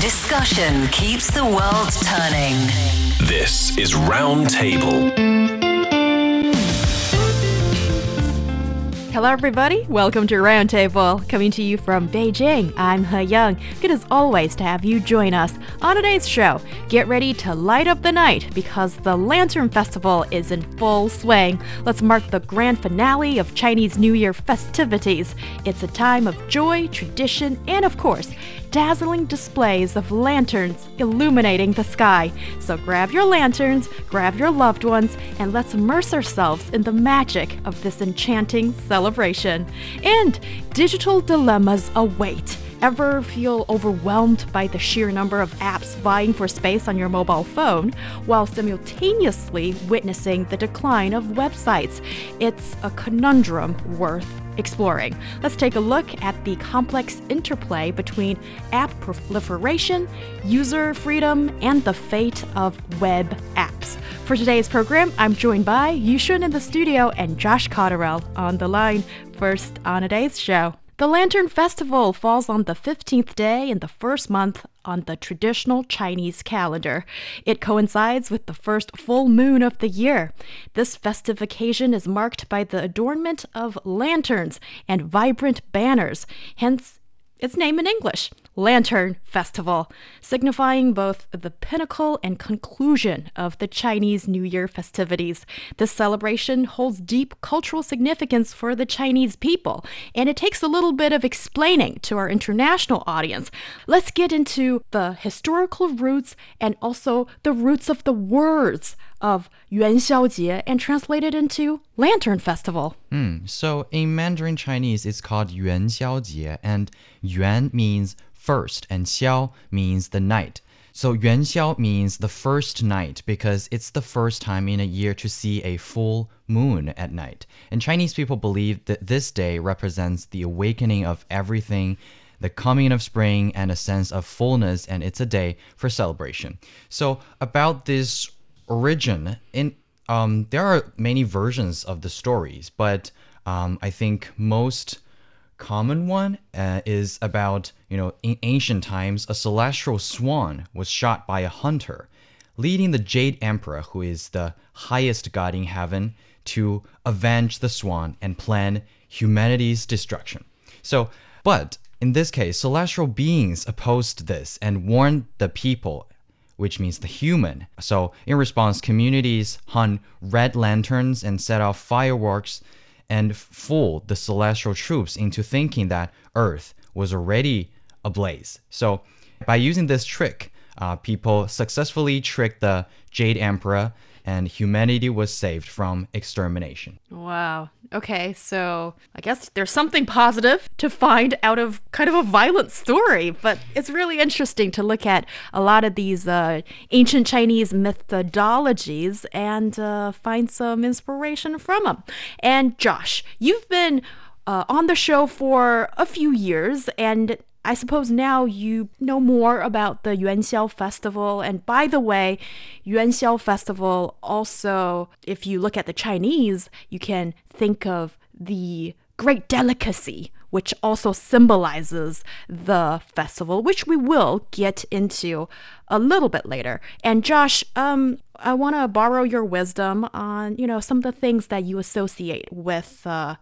Discussion keeps the world turning. This is Roundtable. Hello, everybody. Welcome to Roundtable. Coming to you from Beijing, I'm He Yang. Good as always to have you join us on today's show. Get ready to light up the night because the Lantern Festival is in full swing. Let's mark the grand finale of Chinese New Year festivities. It's a time of joy, tradition, and of course, dazzling displays of lanterns illuminating the sky. So grab your lanterns, grab your loved ones, and let's immerse ourselves in the magic of this enchanting celebration. And digital dilemmas await. Ever feel overwhelmed by the sheer number of apps vying for space on your mobile phone while simultaneously witnessing the decline of websites? It's a conundrum worth exploring. Let's take a look at the complex interplay between app proliferation, user freedom, and the fate of web apps. For today's program, I'm joined by Yushun in the studio and Josh Cotterill on the line. First on today's show. The Lantern Festival falls on the 15th day in the first month on the traditional Chinese calendar. It coincides with the first full moon of the year. This festive occasion is marked by the adornment of lanterns and vibrant banners, hence its name in English, Lantern Festival, signifying both the pinnacle and conclusion of the Chinese New Year festivities. This celebration holds deep cultural significance for the Chinese people, and it takes a little bit of explaining to our international audience. Let's get into the historical roots and also the roots of the words of Yuan Xiaojie and translated into Lantern Festival. Mm, so in Mandarin Chinese, it's called Yuan Xiaojie, and Yuan means first, and Xiao means the night. So Yuan Xiao means the first night because it's the first time in a year to see a full moon at night. And Chinese people believe that this day represents the awakening of everything the coming of spring and a sense of fullness, and it's a day for celebration. So, about this origin, in um, there are many versions of the stories, but um, I think most common one uh, is about you know in ancient times a celestial swan was shot by a hunter leading the jade emperor who is the highest god in heaven to avenge the swan and plan humanity's destruction. So but in this case celestial beings opposed this and warned the people which means the human. So, in response, communities hung red lanterns and set off fireworks and fooled the celestial troops into thinking that Earth was already ablaze. So, by using this trick, uh, people successfully tricked the Jade Emperor and humanity was saved from extermination. Wow. Okay, so I guess there's something positive to find out of kind of a violent story, but it's really interesting to look at a lot of these uh, ancient Chinese methodologies and uh, find some inspiration from them. And Josh, you've been uh, on the show for a few years, and I suppose now you know more about the Yuanxiao Festival. And by the way, Yuanxiao Festival also, if you look at the Chinese, you can think of the great delicacy, which also symbolizes the festival, which we will get into a little bit later. And Josh, um, I want to borrow your wisdom on, you know, some of the things that you associate with uh,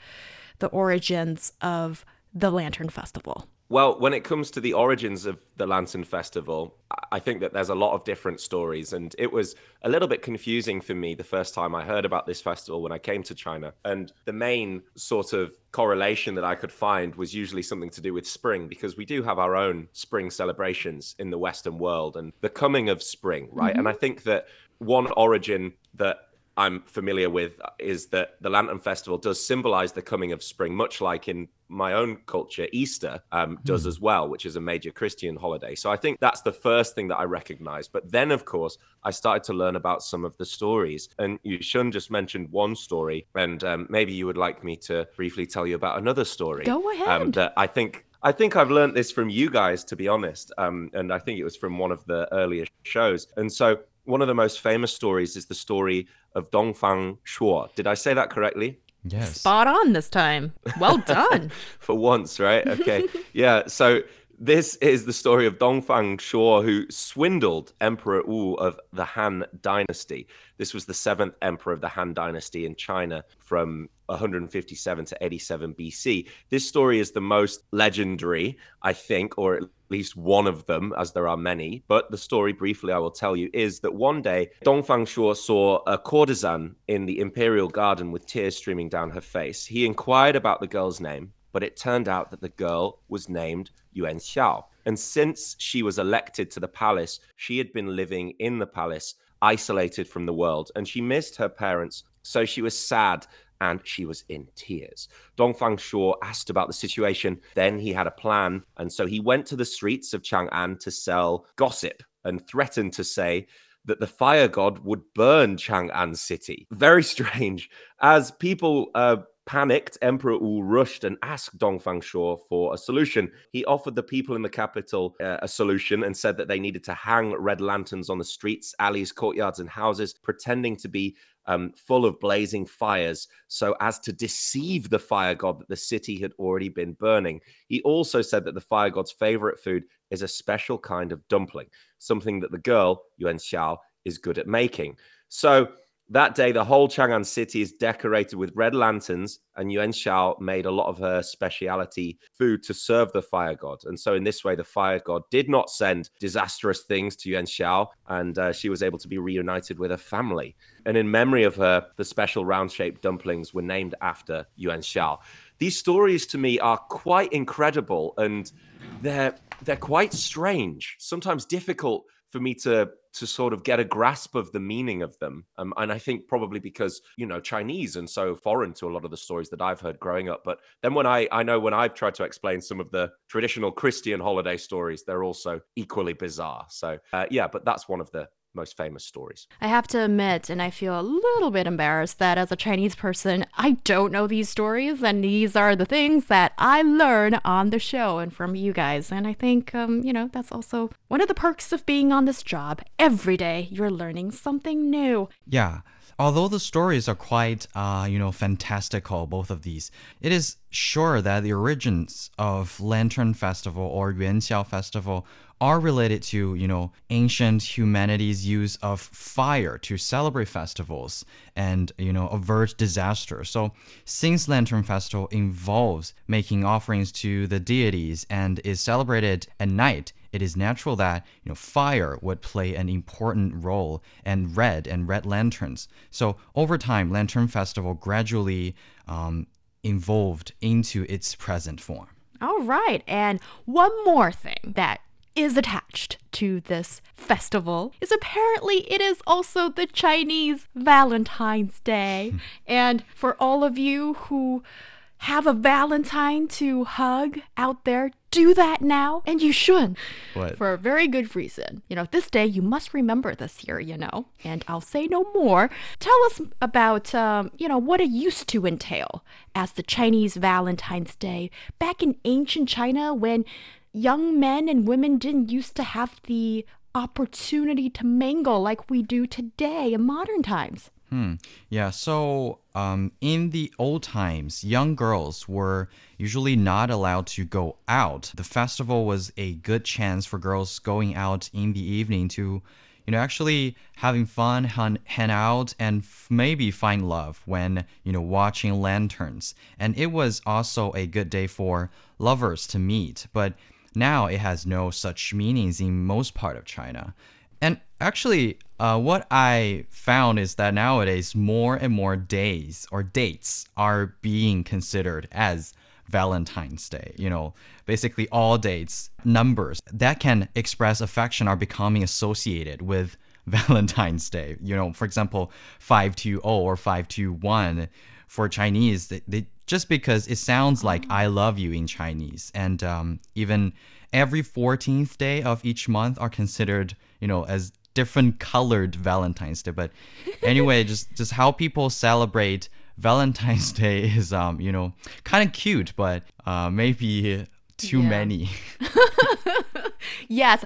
the origins of the Lantern Festival. Well, when it comes to the origins of the Lantern Festival, I think that there's a lot of different stories. And it was a little bit confusing for me the first time I heard about this festival when I came to China. And the main sort of correlation that I could find was usually something to do with spring, because we do have our own spring celebrations in the Western world and the coming of spring, right? Mm-hmm. And I think that one origin that I'm familiar with is that the Lantern Festival does symbolize the coming of spring, much like in my own culture, Easter um, does mm. as well, which is a major Christian holiday. So I think that's the first thing that I recognize. But then, of course, I started to learn about some of the stories. And Yushun just mentioned one story, and um, maybe you would like me to briefly tell you about another story. Go um, ahead. Um, that I think I think I've learned this from you guys, to be honest. Um, and I think it was from one of the earlier shows. And so one of the most famous stories is the story of Dongfang Shuo. Did I say that correctly? Yes. Spot on this time. Well done. For once, right? Okay. yeah. So This is the story of Dongfang Shuo, who swindled Emperor Wu of the Han Dynasty. This was the seventh emperor of the Han Dynasty in China from 157 to 87 BC. This story is the most legendary, I think, or at least one of them, as there are many. But the story, briefly, I will tell you, is that one day Dongfang Shuo saw a courtesan in the imperial garden with tears streaming down her face. He inquired about the girl's name but it turned out that the girl was named Yuan Xiao. And since she was elected to the palace, she had been living in the palace, isolated from the world, and she missed her parents. So she was sad and she was in tears. Dongfang Shuo asked about the situation. Then he had a plan. And so he went to the streets of Chang'an to sell gossip and threatened to say that the fire god would burn Chang'an city. Very strange. As people uh, Panicked, Emperor Wu rushed and asked Dongfang Shuo for a solution. He offered the people in the capital uh, a solution and said that they needed to hang red lanterns on the streets, alleys, courtyards, and houses, pretending to be um, full of blazing fires so as to deceive the fire god that the city had already been burning. He also said that the fire god's favorite food is a special kind of dumpling, something that the girl, Yuan Xiao, is good at making. So, that day, the whole Chang'an city is decorated with red lanterns, and Yuan Xiao made a lot of her speciality food to serve the fire god. And so, in this way, the fire god did not send disastrous things to Yuan Xiao, and uh, she was able to be reunited with her family. And in memory of her, the special round shaped dumplings were named after Yuan Xiao. These stories to me are quite incredible, and they're they're quite strange, sometimes difficult for me to to sort of get a grasp of the meaning of them. Um, and I think probably because, you know, Chinese and so foreign to a lot of the stories that I've heard growing up. But then when I, I know when I've tried to explain some of the traditional Christian holiday stories, they're also equally bizarre. So, uh, yeah, but that's one of the most famous stories. I have to admit, and I feel a little bit embarrassed that as a Chinese person, I don't know these stories, and these are the things that I learn on the show and from you guys. And I think, um, you know, that's also one of the perks of being on this job. Every day you're learning something new. Yeah. Although the stories are quite, uh, you know, fantastical, both of these, it is sure that the origins of Lantern Festival or Yuanxiao Festival are related to, you know, ancient humanity's use of fire to celebrate festivals and, you know, avert disaster. So, since Lantern Festival involves making offerings to the deities and is celebrated at night, it is natural that you know fire would play an important role and red and red lanterns. So over time, Lantern Festival gradually um, evolved into its present form. All right, and one more thing that is attached to this festival is apparently it is also the Chinese Valentine's Day. and for all of you who have a Valentine to hug out there, do that now. And you should. What? For a very good reason. You know, this day you must remember this year, you know. And I'll say no more. Tell us about, um, you know, what it used to entail as the Chinese Valentine's Day back in ancient China when young men and women didn't used to have the opportunity to mingle like we do today in modern times. Hmm. Yeah. So, um, in the old times, young girls were usually not allowed to go out. The festival was a good chance for girls going out in the evening to, you know, actually having fun, hang, hang out, and maybe find love when, you know, watching lanterns. And it was also a good day for lovers to meet. But now it has no such meanings in most part of China. And actually, uh, what I found is that nowadays more and more days or dates are being considered as Valentine's Day. You know, basically all dates, numbers that can express affection are becoming associated with Valentine's Day. You know, for example, 520 or 521 for Chinese, they, they just because it sounds like I love you in Chinese. And um, even every 14th day of each month are considered you know, as different colored Valentine's Day. But anyway, just just how people celebrate Valentine's Day is um, you know, kind of cute, but uh, maybe too Yeah. many. Yes,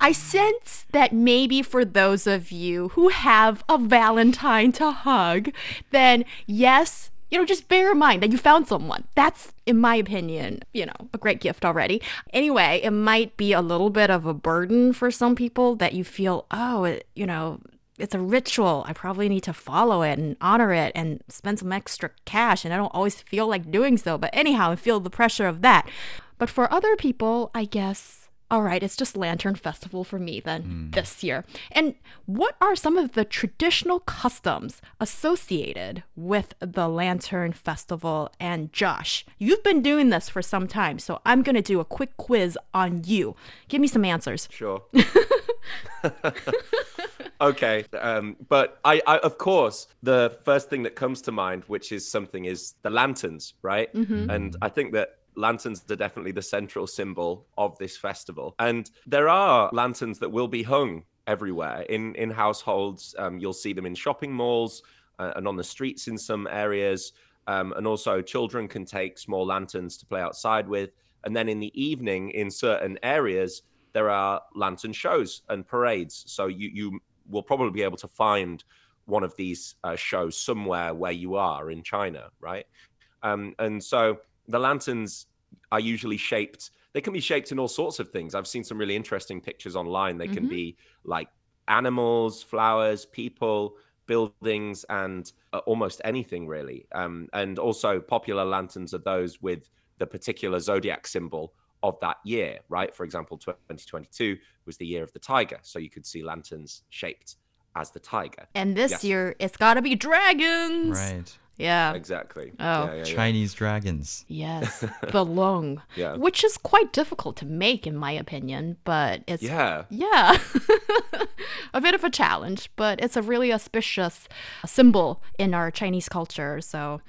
I sense that maybe for those of you who have a Valentine to hug, then yes, you know, just bear in mind that you found someone. That's, in my opinion, you know, a great gift already. Anyway, it might be a little bit of a burden for some people that you feel, oh, it, you know, it's a ritual. I probably need to follow it and honor it and spend some extra cash. And I don't always feel like doing so. But anyhow, I feel the pressure of that. But for other people, I guess all right, it's just Lantern Festival for me then this year. And what are some of the traditional customs associated with the Lantern Festival? And Josh, you've been doing this for some time, so I'm going to do a quick quiz on you. Give me some answers. Sure. okay. Um, but I, I, of course, the first thing that comes to mind, which is something, is the lanterns, right? And I think that lanterns are definitely the central symbol of this festival. And there are lanterns that will be hung everywhere in in households. Um, you'll see them in shopping malls uh, and on the streets in some areas. Um, and also, children can take small lanterns to play outside with. And then in the evening, in certain areas, there are lantern shows and parades. So you you will probably be able to find one of these uh, shows somewhere where you are in China, right? Um, and so the lanterns are usually shaped. They can be shaped in all sorts of things. I've seen some really interesting pictures online. They can be like animals, flowers, people, buildings, and uh, almost anything really. Um, and also, popular lanterns are those with the particular zodiac symbol of that year, right? For example, 2022 was the year of the tiger, so you could see lanterns shaped as the tiger. And this Yes. year, it's got to be dragons. Right. Yeah. Exactly. Oh. Yeah, yeah, yeah. Chinese dragons. Yes, the lung, Yeah. which is quite difficult to make, in my opinion. But it's Yeah. yeah, a bit of a challenge, but it's a really auspicious symbol in our Chinese culture. So.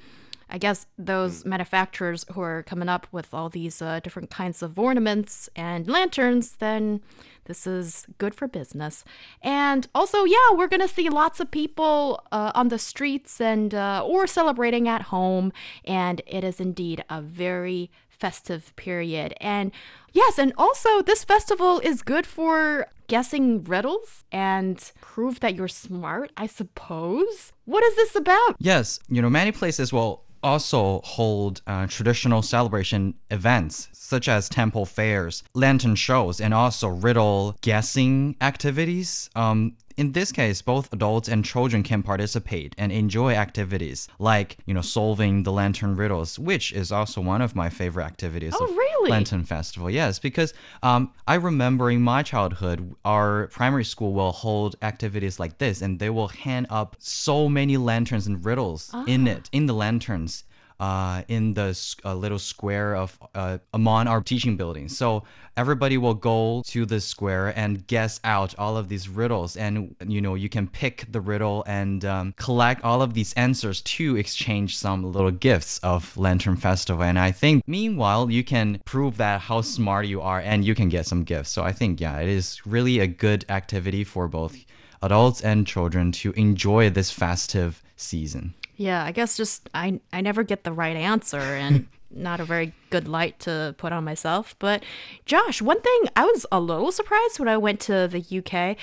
I guess those manufacturers who are coming up with all these uh, different kinds of ornaments and lanterns, then this is good for business. And also, yeah, we're gonna see lots of people uh, on the streets and uh, or celebrating at home, and it is indeed a very festive period. And yes, and also this festival is good for guessing riddles and prove that you're smart, I suppose. What is this about? Yes, you know, many places will also hold uh, traditional celebration events such as temple fairs, lantern shows, and also riddle guessing activities. Um, in this case, both adults and children can participate and enjoy activities like, you know, solving the lantern riddles, which is also one of my favorite activities. Oh, of really? Lantern Festival, yes, because um, I remember in my childhood, our primary school will hold activities like this, and they will hand up so many lanterns and riddles in it, in the lanterns. Uh, in the uh, little square of uh, among our teaching buildings, so everybody will go to the square and guess out all of these riddles, and you know you can pick the riddle and um, collect all of these answers to exchange some little gifts of Lantern Festival. And I think meanwhile you can prove that how smart you are, and you can get some gifts. So I think yeah, it is really a good activity for both adults and children to enjoy this festive season. Yeah, I guess just I I never get the right answer and not a very good light to put on myself. But Josh, one thing I was a little surprised when I went to the UK.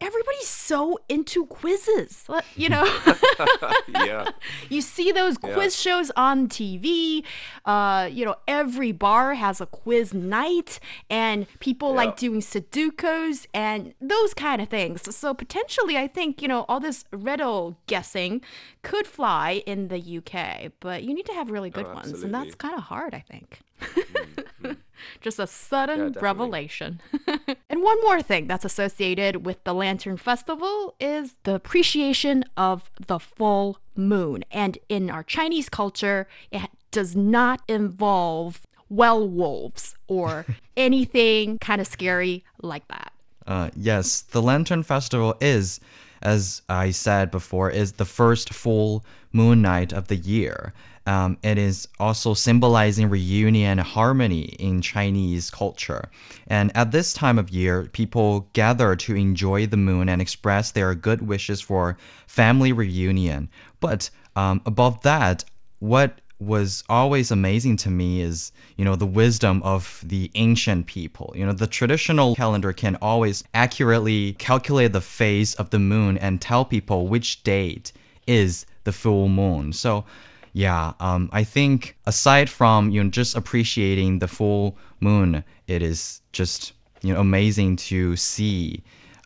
Everybody's so into quizzes. You know, Yeah. you see those quiz shows on TV. Uh, you know, every bar has a quiz night, and people like doing Sudokus and those kind of things. So potentially, I think you know all this riddle guessing could fly in the UK, but you need to have really good ones, and that's kind of hard, I think. Just a sudden definitely. revelation. and one more thing that's associated with the Lantern Festival is the appreciation of the full moon. And in our Chinese culture, it does not involve werewolves or anything kind of scary like that. Uh, yes, the Lantern Festival is, as I said before, is the first full moon night of the year. Um, it is also symbolizing reunion and harmony in Chinese culture. And at this time of year, people gather to enjoy the moon and express their good wishes for family reunion. But um, above that, what was always amazing to me is you know the wisdom of the ancient people you know the traditional calendar can always accurately calculate the phase of the moon and tell people which date is the full moon so Yeah, um, I think aside from you know just appreciating the full moon, it is just you know amazing to see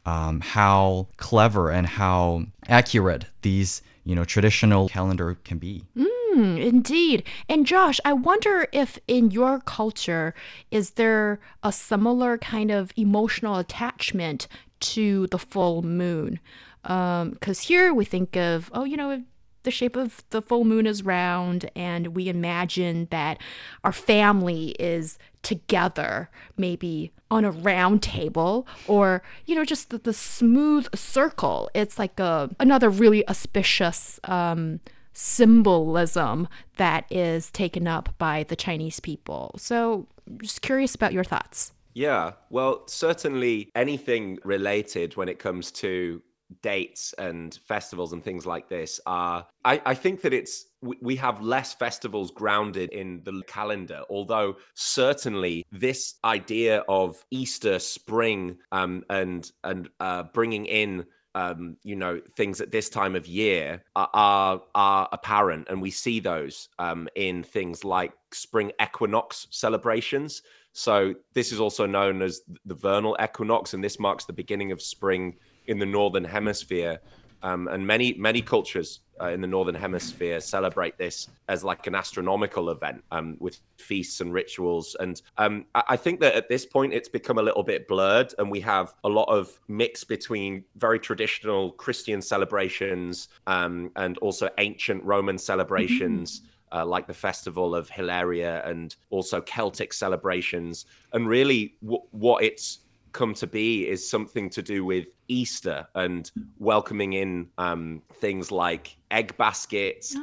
um, how clever and how accurate these you know traditional calendar can be. Hmm, indeed. And Josh, I wonder if in your culture, is there a similar kind of emotional attachment to the full moon? Because here we think of, oh, you know, the shape of the full moon is round, and we imagine that our family is together, maybe on a round table, or you know, just the, the smooth circle. It's like a another really auspicious um, symbolism that is taken up by the Chinese people. So, just curious about your thoughts. Yeah, well, certainly anything related when it comes to dates and festivals and things like this are I, I think that it's we, have less festivals grounded in the calendar although certainly this idea of easter spring um, and and uh, bringing in um, you know things at this time of year are are, are apparent. And we see those um, in things like spring equinox celebrations. So this is also known as the vernal equinox and this marks the beginning of spring in the northern hemisphere um, and many many cultures uh, in the northern hemisphere celebrate this as like an astronomical event um, with feasts and rituals. And um, I, I think that at this point it's become a little bit blurred and we have a lot of mix between very traditional christian celebrations um, and also ancient roman celebrations uh, like the festival of hilaria and also celtic celebrations and really w- what it's come to be is something to do with Easter and welcoming in um, things like egg baskets,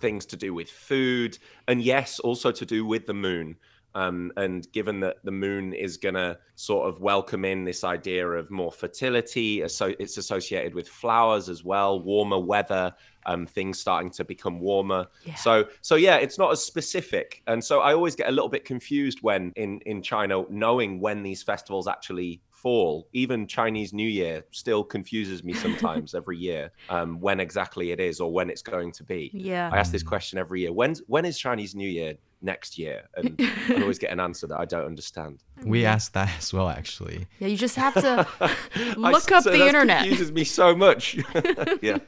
things to do with food, and yes, also to do with the moon. Um, and given that the moon is going to sort of welcome in this idea of more fertility, so it's associated with flowers as well, warmer weather, um, things starting to become warmer. Yeah. So, so yeah, it's not as specific, and so I always get a little bit confused when in in China, knowing when these festivals actually fall. Even Chinese New Year still confuses me sometimes every year um, when exactly it is or when it's going to be. Yeah. I ask this question every year. When's when is Chinese New Year next year? And I always get an answer that I don't understand. We ask that as well, actually. Yeah, you just have to I- look up so the that internet. confuses me so much. yeah.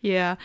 Yeah.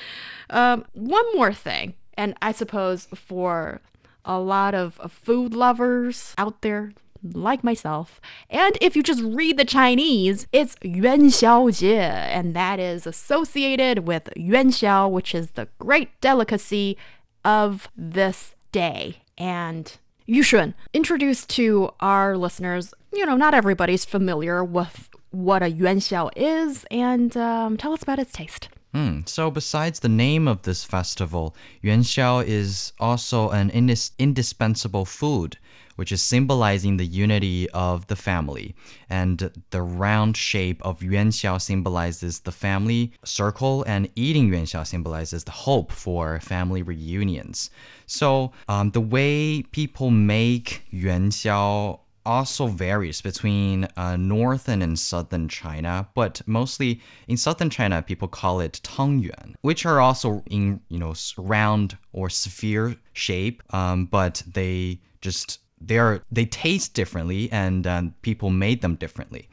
Um, one more thing, and I suppose for a lot of of food lovers out there like myself, and if you just read the Chinese, it's Yuan Xiao Jie, and that is associated with Yuan Xiao, which is the great delicacy of this day. And Yushun, introduce to our listeners, you know, not everybody's familiar with what a Yuan Xiao is, and um, tell us about its taste. Hmm. So, besides the name of this festival, Yuanxiao is also an indis- indispensable food, which is symbolizing the unity of the family. And the round shape of Yuanxiao symbolizes the family circle, and eating Yuanxiao symbolizes the hope for family reunions. So, um, the way people make Yuanxiao also varies between uh, northern and southern China, but mostly in southern China, people call it tangyuan, which are also in you know round or sphere shape, um, but they just they are they taste differently, and people made them differently.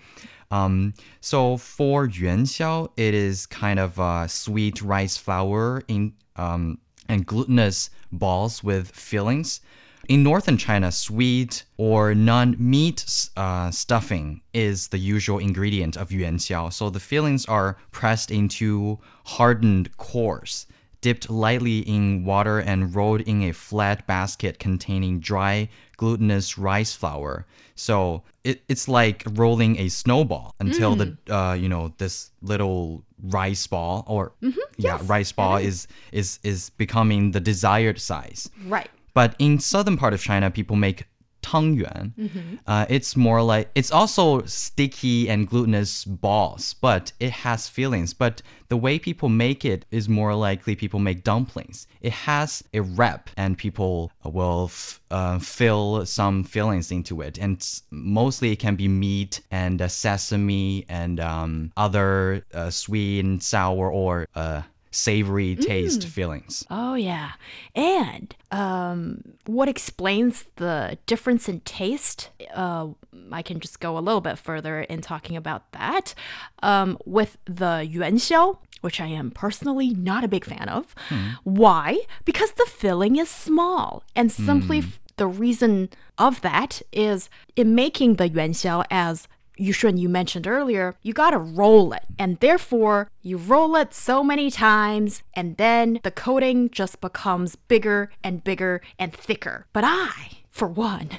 Um, so for yuanxiao, it is kind of sweet rice flour in um, and glutinous balls with fillings. In northern China, sweet or non-meat uh, stuffing is the usual ingredient of yuanxiao. So the fillings are pressed into hardened cores, dipped lightly in water, and rolled in a flat basket containing dry glutinous rice flour. So it, it's like rolling a snowball until the uh, you know this little rice ball or yeah rice ball is is is becoming the desired size. Right. But in southern part of China, people make tangyuan. Uh, it's more like it's also sticky and glutinous balls, but it has fillings. But the way people make it is more likely people make dumplings. It has a wrap, and people will f- uh, fill some fillings into it, and mostly it can be meat and uh, sesame and um, other uh, sweet and sour or uh, savory taste fillings. Oh yeah. And um what explains the difference in taste? Uh I can just go a little bit further in talking about that. Um with the yuanxiao, which I am personally not a big fan of. Why? Because the filling is small and simply f- the reason of that is in making the yuanxiao as Yushun, you mentioned earlier, you gotta roll it. And therefore, you roll it so many times, and then the coating just becomes bigger and bigger and thicker. But I, for one,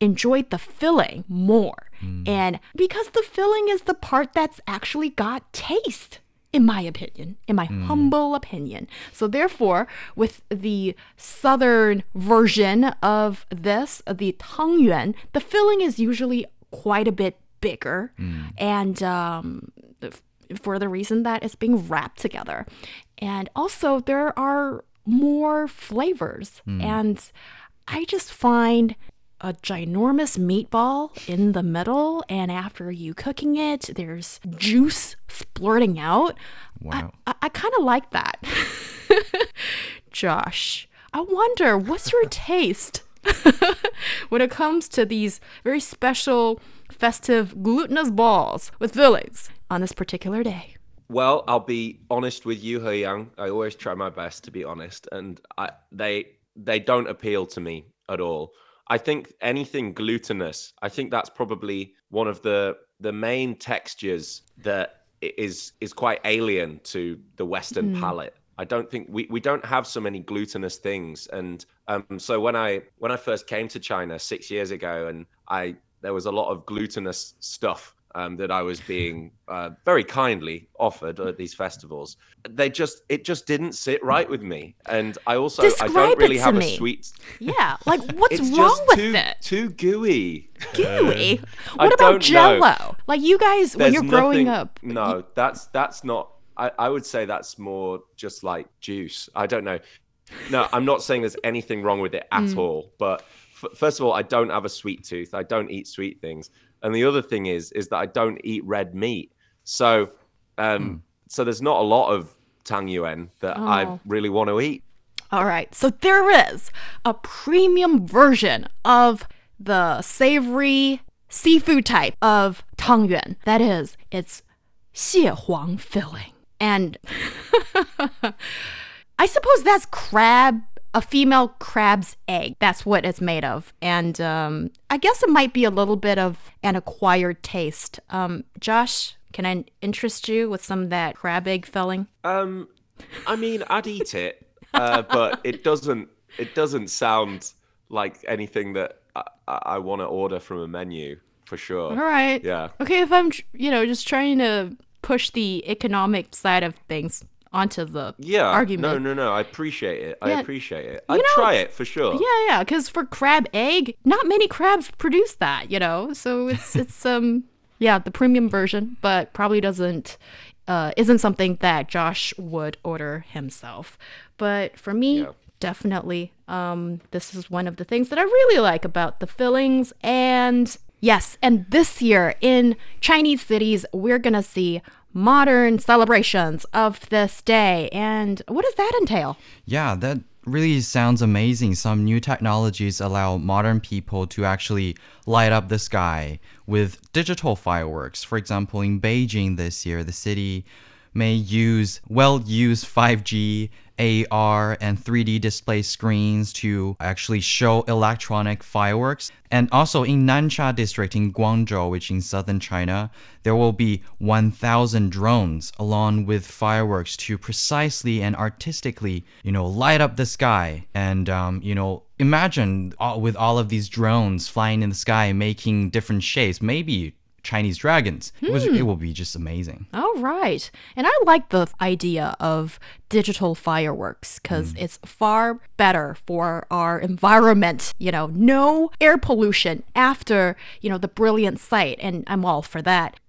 enjoyed the filling more. Mm. And because the filling is the part that's actually got taste. In my opinion, in my mm. humble opinion. So, therefore, with the southern version of this, the tangyuan, the filling is usually quite a bit bigger. And um, for the reason that it's being wrapped together. And also there are more flavors. And i just find a ginormous meatball in the middle and after you cooking it there's juice splurting out. Wow. i, I kind of like that. Josh i wonder what's your taste when it comes to these very special festive glutinous balls with fillings on this particular day. Well, I'll be honest with you, He Yang. I always try my best to be honest, and I they they don't appeal to me at all. I think anything glutinous, I think that's probably one of the the main textures that is is is quite alien to the Western hmm. palate. I don't think we, we don't have so many glutinous things, and um, so when I when I first came to China six years ago, and I there was a lot of glutinous stuff um, that I was being uh, very kindly offered at these festivals. They just it just didn't sit right with me, and I also I don't really have me. a sweet. Yeah, like what's wrong with too it? too gooey. Gooey. I What about don't know. Jello? Like you guys, when you're growing nothing- up, No, that's that's not. I, I would say that's more just like juice. I don't know. No, I'm not saying there's anything wrong with it at Mm. all. But f- first of all, I don't have a sweet tooth. I don't eat sweet things. And the other thing is, is that I don't eat red meat. So, um, so there's not a lot of tang yuan that Oh. I really want to eat. All right, so there is a premium version of the savory seafood type of tangyuan. That is, it's 蟹黄 filling. And I suppose that's crab, a female crab's egg. That's what it's made of. And um, I guess it might be a little bit of an acquired taste. Um, Josh, can I interest you with some of that crab egg filling? Um, I mean, I'd eat it, uh, but it doesn't. It doesn't sound like anything that I, I want to order from a menu for sure. All right. Yeah. Okay, if I'm, you know, just trying to push the economic side of things onto the Yeah. argument. No, no, no. I appreciate it. I appreciate it. I'd try it for sure. Yeah, yeah, because for crab egg, not many crabs produce that, you know. So it's it's um yeah the premium version, but probably doesn't uh isn't something that Josh would order himself. But for me, Yeah. definitely um this is one of the things that I really like about the fillings and yes, and this year in Chinese cities we're gonna see modern celebrations of this day. And what does that entail? Yeah, that really sounds amazing. Some new technologies allow modern people to actually light up the sky with digital fireworks. For example, in Beijing this year, the city may use well used 5G, AR, and 3D display screens to actually show electronic fireworks. And also in Nansha district in Guangzhou, which is in southern China, there will be 1,000 drones along with fireworks to precisely and artistically, you know, light up the sky. And, um, you know, imagine all, with all of these drones flying in the sky, making different shapes, maybe Chinese dragons. It, was, it hmm. will be just amazing. All right. And I like the idea of digital fireworks because hmm. it's far better for our environment. You know, no air pollution after, you know, the brilliant sight. And I'm all for that.